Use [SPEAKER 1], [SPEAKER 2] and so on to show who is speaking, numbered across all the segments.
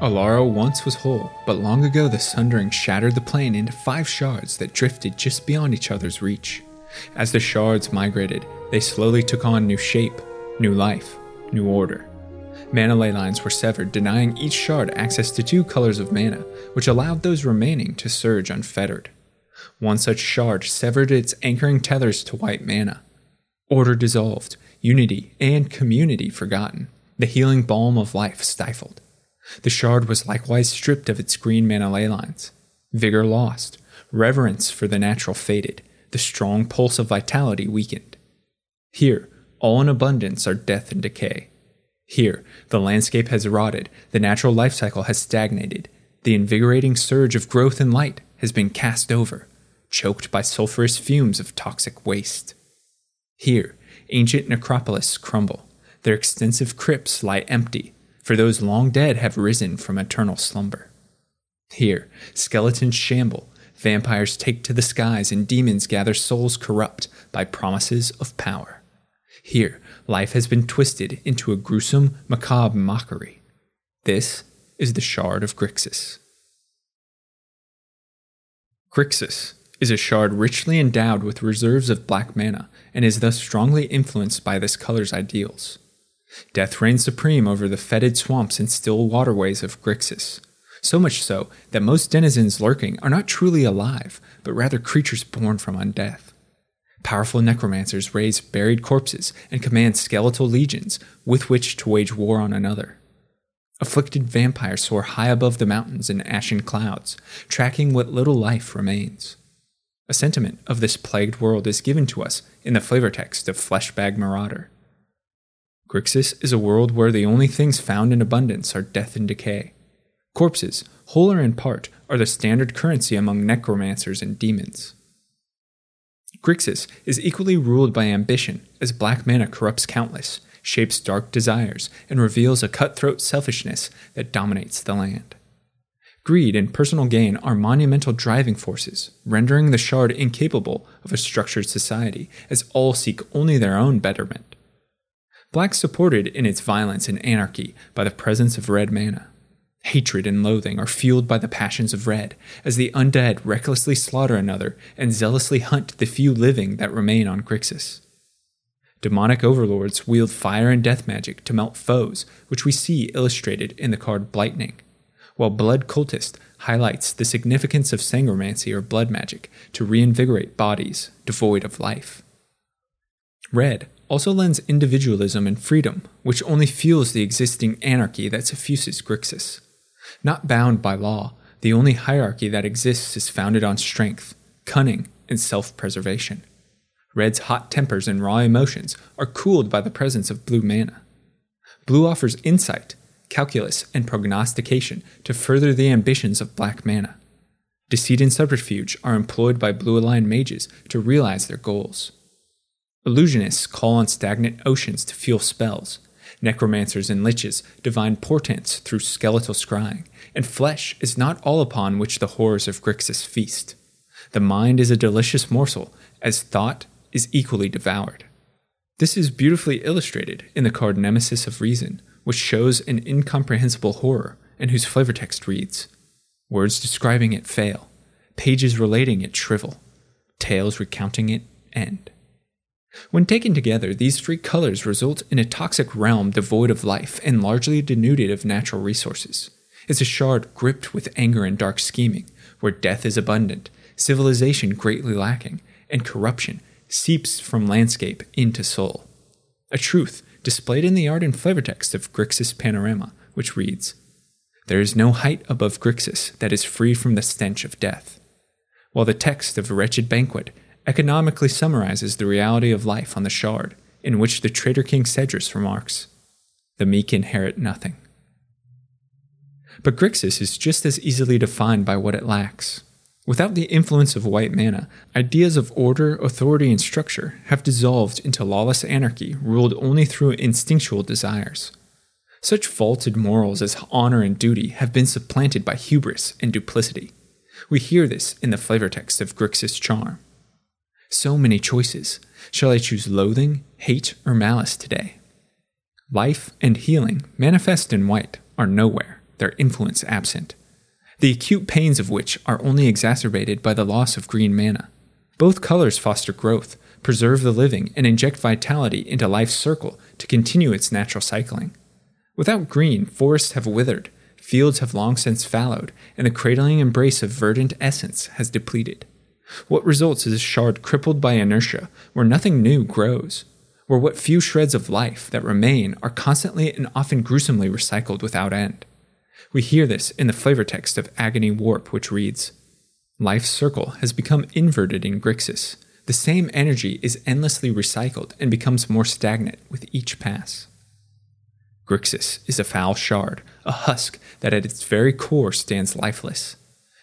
[SPEAKER 1] Alara once was whole, but long ago the sundering shattered the plane into five shards that drifted just beyond each other's reach. As the shards migrated, they slowly took on new shape, new life, new order. Mana ley lines were severed, denying each shard access to two colors of mana, which allowed those remaining to surge unfettered. One such shard severed its anchoring tethers to white mana. Order dissolved, unity and community forgotten, the healing balm of life stifled. The shard was likewise stripped of its green mana ley lines. Vigor lost, reverence for the natural faded, the strong pulse of vitality weakened. Here, all in abundance are death and decay. Here, the landscape has rotted, the natural life cycle has stagnated, the invigorating surge of growth and light has been cast over, choked by sulphurous fumes of toxic waste. Here, ancient necropolis crumble, their extensive crypts lie empty, for those long dead have risen from eternal slumber. Here, skeletons shamble, vampires take to the skies, and demons gather souls corrupt by promises of power. Here, life has been twisted into a gruesome, macabre mockery. This is the Shard of Grixis. Grixis is a shard richly endowed with reserves of black mana and is thus strongly influenced by this color's ideals. Death reigns supreme over the fetid swamps and still waterways of Grixis, so much so that most denizens lurking are not truly alive, but rather creatures born from undeath. Powerful necromancers raise buried corpses and command skeletal legions with which to wage war on another. Afflicted vampires soar high above the mountains in ashen clouds, tracking what little life remains. A sentiment of this plagued world is given to us in the flavor text of Fleshbag Marauder. Grixis is a world where the only things found in abundance are death and decay. Corpses, whole or in part, are the standard currency among necromancers and demons. Grixis is equally ruled by ambition, as black mana corrupts countless, shapes dark desires, and reveals a cutthroat selfishness that dominates the land. Greed and personal gain are monumental driving forces, rendering the Shard incapable of a structured society, as all seek only their own betterment. Black supported in its violence and anarchy by the presence of red mana. Hatred and loathing are fueled by the passions of red, as the undead recklessly slaughter another and zealously hunt the few living that remain on Grixis. Demonic overlords wield fire and death magic to melt foes, which we see illustrated in the card Blightning, while Blood Cultist highlights the significance of sangromancy or blood magic to reinvigorate bodies devoid of life. Red also lends individualism and freedom, which only fuels the existing anarchy that suffuses Grixis. Not bound by law, the only hierarchy that exists is founded on strength, cunning, and self preservation. Red's hot tempers and raw emotions are cooled by the presence of blue mana. Blue offers insight, calculus, and prognostication to further the ambitions of black mana. Deceit and subterfuge are employed by blue aligned mages to realize their goals. Illusionists call on stagnant oceans to fuel spells. Necromancers and liches divine portents through skeletal scrying, and flesh is not all upon which the horrors of Grixis feast. The mind is a delicious morsel, as thought is equally devoured. This is beautifully illustrated in the card Nemesis of Reason, which shows an incomprehensible horror and whose flavor text reads Words describing it fail, pages relating it shrivel, tales recounting it end. When taken together, these three colors result in a toxic realm devoid of life and largely denuded of natural resources. It's a shard gripped with anger and dark scheming, where death is abundant, civilization greatly lacking, and corruption seeps from landscape into soul. A truth displayed in the art and flavor text of Grixis Panorama, which reads There is no height above Grixis that is free from the stench of death. While the text of Wretched Banquet economically summarizes the reality of life on the shard, in which the traitor king Sedris remarks, The meek inherit nothing. But Grixis is just as easily defined by what it lacks. Without the influence of white mana, ideas of order, authority, and structure have dissolved into lawless anarchy ruled only through instinctual desires. Such vaulted morals as honor and duty have been supplanted by hubris and duplicity. We hear this in the flavor text of Grixis' charm. So many choices. Shall I choose loathing, hate, or malice today? Life and healing, manifest in white, are nowhere. their influence absent, the acute pains of which are only exacerbated by the loss of green mana. Both colors foster growth, preserve the living, and inject vitality into life's circle to continue its natural cycling. Without green, forests have withered, fields have long since fallowed, and the cradling embrace of verdant essence has depleted. What results is a shard crippled by inertia, where nothing new grows, where what few shreds of life that remain are constantly and often gruesomely recycled without end. We hear this in the flavor text of Agony Warp, which reads Life's circle has become inverted in Grixis. The same energy is endlessly recycled and becomes more stagnant with each pass. Grixis is a foul shard, a husk that at its very core stands lifeless.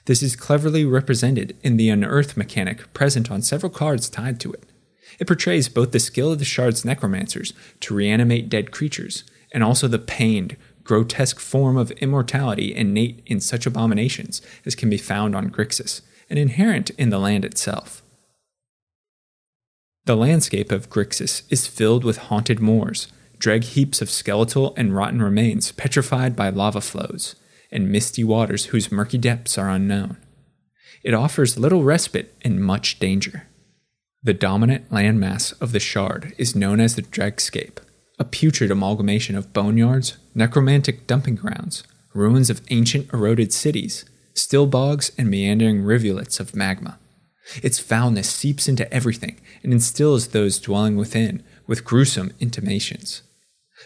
[SPEAKER 1] This is cleverly represented in the unearth mechanic present on several cards tied to it. It portrays both the skill of the shard's necromancers to reanimate dead creatures, and also the pained, grotesque form of immortality innate in such abominations as can be found on Grixis and inherent in the land itself. The landscape of Grixis is filled with haunted moors, dreg heaps of skeletal and rotten remains petrified by lava flows, and misty waters whose murky depths are unknown. It offers little respite and much danger. The dominant landmass of the shard is known as the Dregscape, a putrid amalgamation of boneyards, necromantic dumping grounds, ruins of ancient eroded cities, still bogs, and meandering rivulets of magma. Its foulness seeps into everything and instills those dwelling within with gruesome intimations.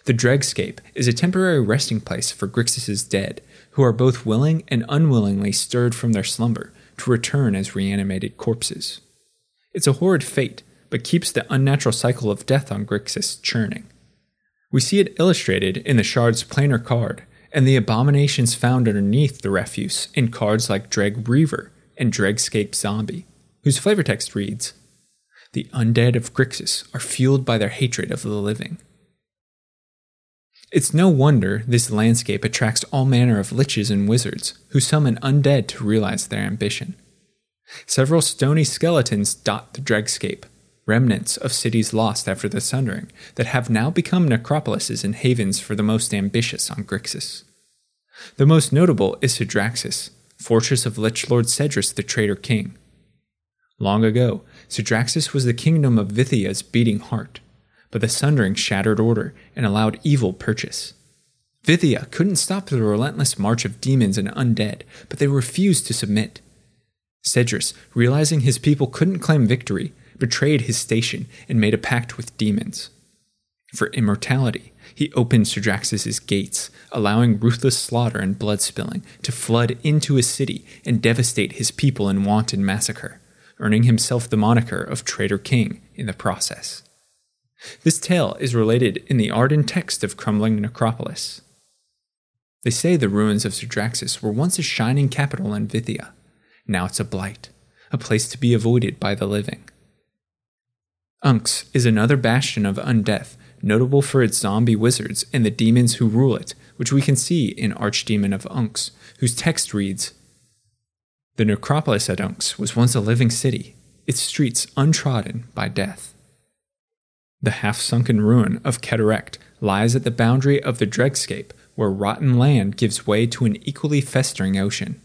[SPEAKER 1] The Dregscape is a temporary resting place for Grixis's dead, who are both willing and unwillingly stirred from their slumber to return as reanimated corpses. It's a horrid fate, but keeps the unnatural cycle of death on Grixis churning. We see it illustrated in the shard's planar card and the abominations found underneath the refuse in cards like Dreg Reaver and Dregscape Zombie, whose flavor text reads The undead of Grixis are fueled by their hatred of the living. It's no wonder this landscape attracts all manner of liches and wizards who summon undead to realize their ambition. Several stony skeletons dot the dregscape, remnants of cities lost after the Sundering, that have now become necropolises and havens for the most ambitious on Grixis. The most notable is Sedraxis, fortress of Lich Lord Sedris the Traitor King. Long ago, Sedraxis was the kingdom of Vithia's beating heart, but the Sundering shattered order and allowed evil purchase. Vithia couldn't stop the relentless march of demons and undead, but they refused to submit. Sedris, realizing his people couldn't claim victory, betrayed his station, and made a pact with demons. For immortality, he opened Sedraxis' gates, allowing ruthless slaughter and blood spilling to flood into his city and devastate his people in wanton massacre, earning himself the moniker of Traitor King in the process. This tale is related in the Arden text of Crumbling Necropolis. They say the ruins of Sedraxis were once a shining capital in Vithia. Now it's a blight, a place to be avoided by the living. Unx is another bastion of undeath, notable for its zombie wizards and the demons who rule it, which we can see in Archdemon of Unx, whose text reads The necropolis at Unx was once a living city, its streets untrodden by death. The half sunken ruin of Kederekt lies at the boundary of the Dregscape, where rotten land gives way to an equally festering ocean.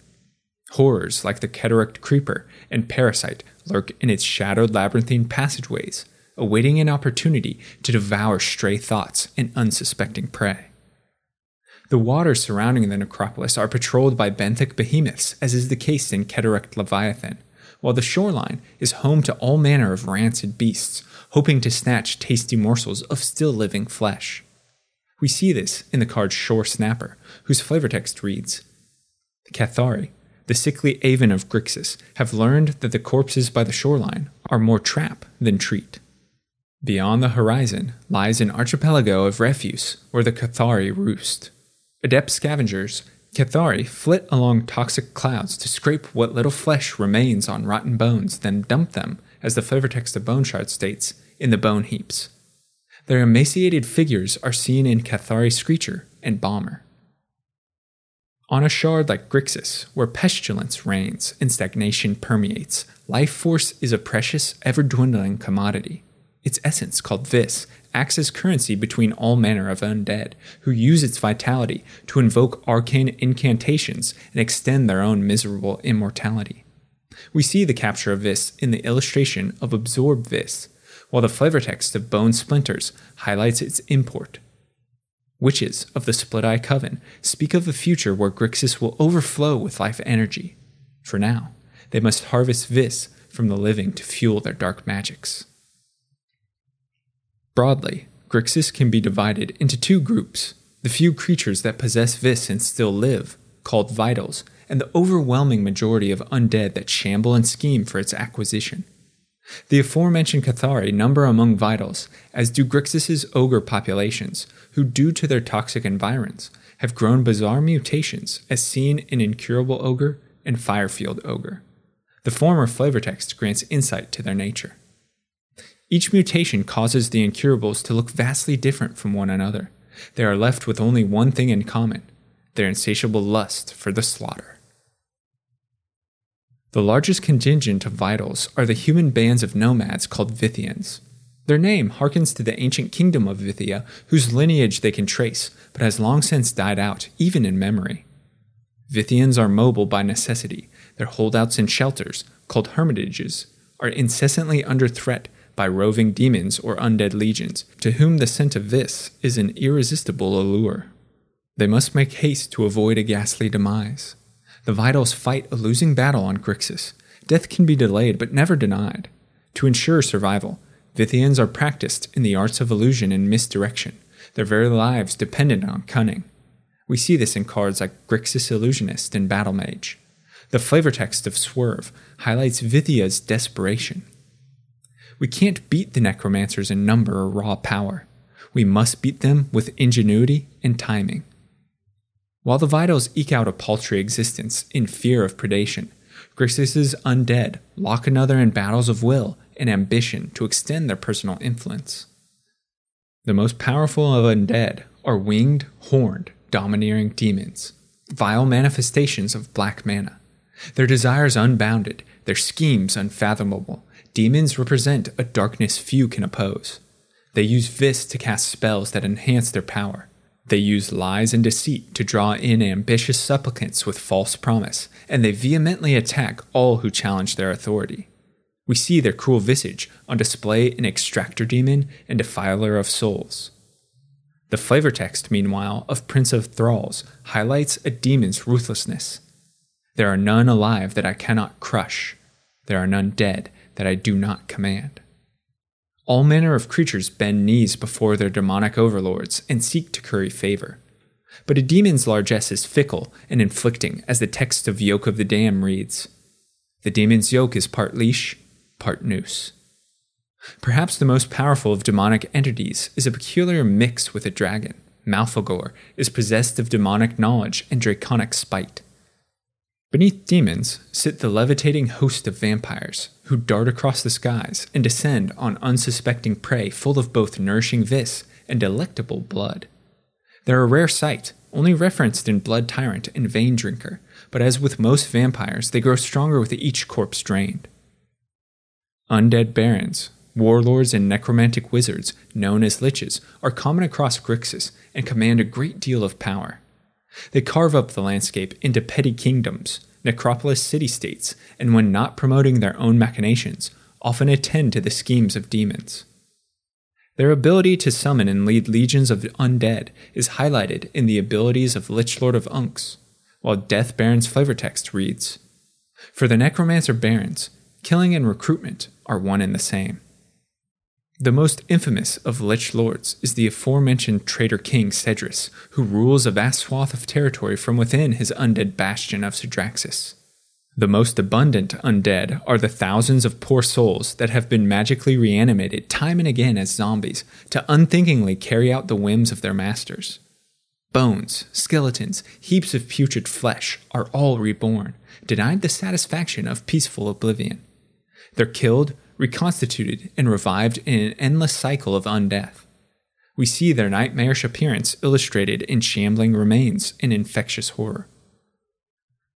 [SPEAKER 1] Horrors like the Kederekt Creeper and Parasite lurk in its shadowed labyrinthine passageways, awaiting an opportunity to devour stray thoughts and unsuspecting prey. The waters surrounding the necropolis are patrolled by benthic behemoths, as is the case in Kederekt Leviathan, while the shoreline is home to all manner of rancid beasts, hoping to snatch tasty morsels of still living flesh. We see this in the card Shore Snapper, whose flavor text reads The Kathari the sickly Aven of Grixis have learned that the corpses by the shoreline are more trap than treat. Beyond the horizon lies an archipelago of refuse where the Kathari roost. Adept scavengers, Kathari flit along toxic clouds to scrape what little flesh remains on rotten bones, then dump them, as the flavor text of Bone Shard states, in the bone heaps. Their emaciated figures are seen in Kathari Screecher and Bomber. On a shard like Grixis, where pestilence reigns and stagnation permeates, life force is a precious, ever dwindling commodity. Its essence, called vis, acts as currency between all manner of undead, who use its vitality to invoke arcane incantations and extend their own miserable immortality. We see the capture of Vis in the illustration of Absorb Vis, while the flavor text of Bone Splinters highlights its import. Witches of the Split Eye Coven speak of a future where Grixis will overflow with life energy. For now, they must harvest Vis from the living to fuel their dark magics. Broadly, Grixis can be divided into two groups the few creatures that possess Vis and still live, called Vitals, and the overwhelming majority of undead that shamble and scheme for its acquisition. The aforementioned Kathari number among vitals, as do Grixis's ogre populations, who, due to their toxic environs, have grown bizarre mutations as seen in Incurable Ogre and Firefield Ogre. The former flavor text grants insight to their nature. Each mutation causes the incurables to look vastly different from one another. They are left with only one thing in common their insatiable lust for the slaughter. The largest contingent of vitals are the human bands of nomads called Vithians. Their name harkens to the ancient kingdom of Vithia, whose lineage they can trace, but has long since died out, even in memory. Vithians are mobile by necessity. Their holdouts and shelters, called hermitages, are incessantly under threat by roving demons or undead legions, to whom the scent of vis is an irresistible allure. They must make haste to avoid a ghastly demise. The Vitals fight a losing battle on Grixis. Death can be delayed but never denied. To ensure survival, Vithians are practiced in the arts of illusion and misdirection, their very lives dependent on cunning. We see this in cards like Grixis Illusionist and Battle Mage. The flavor text of Swerve highlights Vithia's desperation. We can't beat the necromancers in number or raw power. We must beat them with ingenuity and timing. While the Vitals eke out a paltry existence in fear of predation, Grixis's undead lock another in battles of will and ambition to extend their personal influence. The most powerful of undead are winged, horned, domineering demons, vile manifestations of black mana. Their desires unbounded, their schemes unfathomable, demons represent a darkness few can oppose. They use Vis to cast spells that enhance their power, they use lies and deceit to draw in ambitious supplicants with false promise, and they vehemently attack all who challenge their authority. We see their cruel visage on display in Extractor Demon and Defiler of Souls. The flavor text, meanwhile, of Prince of Thralls highlights a demon's ruthlessness. There are none alive that I cannot crush. There are none dead that I do not command. All manner of creatures bend knees before their demonic overlords and seek to curry favor. But a demon's largesse is fickle and inflicting, as the text of Yoke of the Dam reads The demon's yoke is part leash, part noose. Perhaps the most powerful of demonic entities is a peculiar mix with a dragon. Malfegor is possessed of demonic knowledge and draconic spite. Beneath demons sit the levitating host of vampires, who dart across the skies and descend on unsuspecting prey full of both nourishing vis and delectable blood. They're a rare sight, only referenced in Blood Tyrant and Vein Drinker, but as with most vampires, they grow stronger with each corpse drained. Undead barons, warlords, and necromantic wizards, known as liches, are common across Grixis and command a great deal of power. They carve up the landscape into petty kingdoms, necropolis city states, and when not promoting their own machinations, often attend to the schemes of demons. Their ability to summon and lead legions of the undead is highlighted in the abilities of Lich Lord of Unx, while Death Baron's flavor text reads For the Necromancer Barons, killing and recruitment are one and the same. The most infamous of Lich Lords is the aforementioned traitor king Sedris, who rules a vast swath of territory from within his undead bastion of Sedraxis. The most abundant undead are the thousands of poor souls that have been magically reanimated time and again as zombies to unthinkingly carry out the whims of their masters. Bones, skeletons, heaps of putrid flesh are all reborn, denied the satisfaction of peaceful oblivion. They're killed, reconstituted, and revived in an endless cycle of undeath. We see their nightmarish appearance illustrated in shambling remains and infectious horror.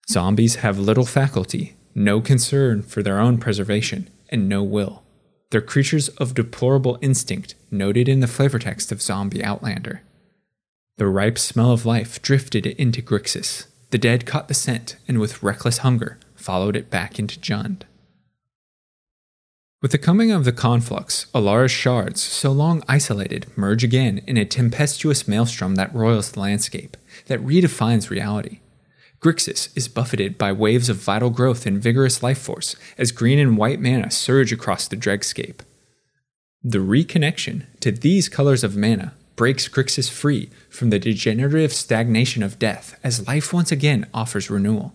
[SPEAKER 1] Zombies have little faculty, no concern for their own preservation, and no will. They're creatures of deplorable instinct noted in the flavor text of Zombie Outlander. The ripe smell of life drifted into Grixis. The dead caught the scent and, with reckless hunger, followed it back into Jund. With the coming of the conflux, Alara's shards, so long isolated, merge again in a tempestuous maelstrom that roils the landscape, that redefines reality. Grixis is buffeted by waves of vital growth and vigorous life force as green and white mana surge across the dregscape. The reconnection to these colors of mana breaks Grixis free from the degenerative stagnation of death as life once again offers renewal.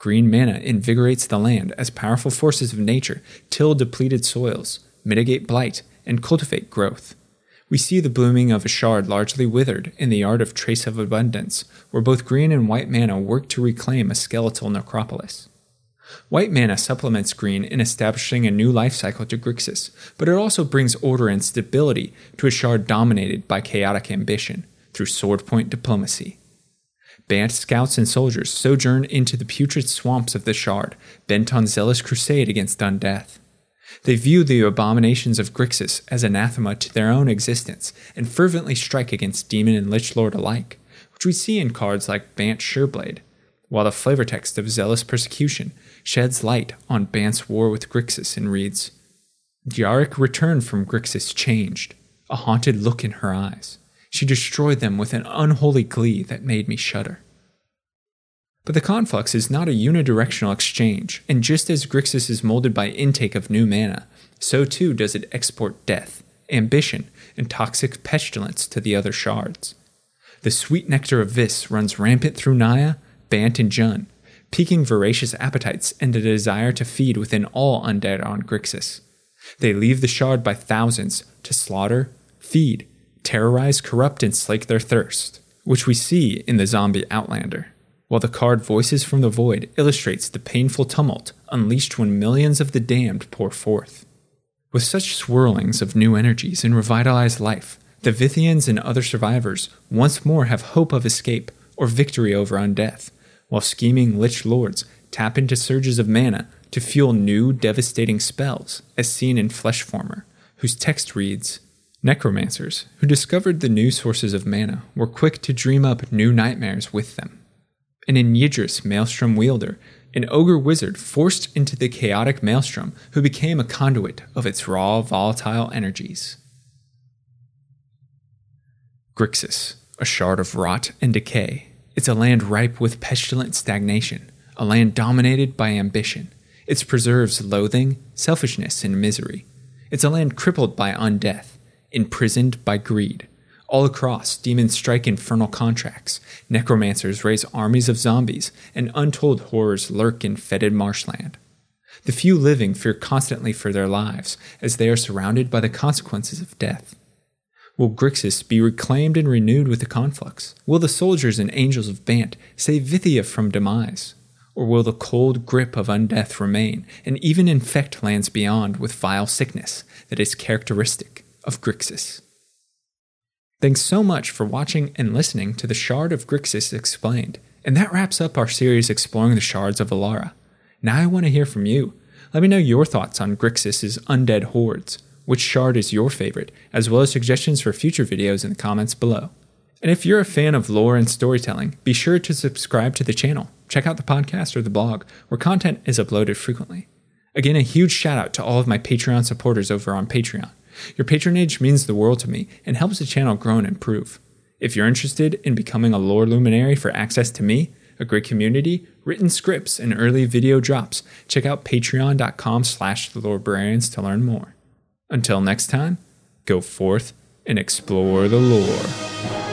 [SPEAKER 1] Green mana invigorates the land as powerful forces of nature till depleted soils, mitigate blight, and cultivate growth we see the blooming of a shard largely withered in the art of Trace of Abundance, where both green and white mana work to reclaim a skeletal necropolis. White mana supplements green in establishing a new life cycle to Grixis, but it also brings order and stability to a shard dominated by chaotic ambition through swordpoint diplomacy. Bant scouts and soldiers sojourn into the putrid swamps of the shard, bent on zealous crusade against undeath. They view the abominations of Grixis as anathema to their own existence and fervently strike against demon and lich lord alike, which we see in cards like Bant Sureblade, while the flavor text of Zealous Persecution sheds light on Bant's war with Grixis and reads Jarek returned from Grixis changed, a haunted look in her eyes. She destroyed them with an unholy glee that made me shudder. But the conflux is not a unidirectional exchange, and just as Grixis is molded by intake of new mana, so too does it export death, ambition, and toxic pestilence to the other shards. The sweet nectar of Vis runs rampant through Naya, Bant, and Jund, piquing voracious appetites and a desire to feed within all undead on Grixis. They leave the shard by thousands to slaughter, feed, terrorize, corrupt, and slake their thirst, which we see in the zombie Outlander while the card Voices from the Void illustrates the painful tumult unleashed when millions of the damned pour forth. With such swirlings of new energies and revitalized life, the Vithians and other survivors once more have hope of escape or victory over undeath, while scheming Lich Lords tap into surges of mana to fuel new devastating spells, as seen in Fleshformer, whose text reads Necromancers, who discovered the new sources of mana, were quick to dream up new nightmares with them An in Yidris, Maelstrom Wielder, an ogre wizard forced into the chaotic maelstrom who became a conduit of its raw, volatile energies. Grixis, a shard of rot and decay. It's a land ripe with pestilent stagnation, a land dominated by ambition. Its preserves loathing, selfishness, and misery. It's a land crippled by undeath, imprisoned by greed. All across, demons strike infernal contracts, necromancers raise armies of zombies, and untold horrors lurk in fetid marshland. The few living fear constantly for their lives, as they are surrounded by the consequences of death. Will Grixis be reclaimed and renewed with the conflux? Will the soldiers and angels of Bant save Vithia from demise? Or will the cold grip of undeath remain and even infect lands beyond with vile sickness that is characteristic of Grixis? Thanks so much for watching and listening to the Shard of Grixis Explained. And that wraps up our series exploring the shards of Alara. Now I want to hear from you. Let me know your thoughts on Grixis' undead hordes. Which shard is your favorite, as well as suggestions for future videos in the comments below. And if you're a fan of lore and storytelling, be sure to subscribe to the channel. Check out the podcast or the blog, where content is uploaded frequently. Again, a huge shout out to all of my Patreon supporters over on Patreon. Your patronage means the world to me and helps the channel grow and improve. If you're interested in becoming a lore luminary for access to me, a great community, written scripts, and early video drops, check out patreon.com slash the lorebrarians to learn more. Until next time, go forth and explore the lore.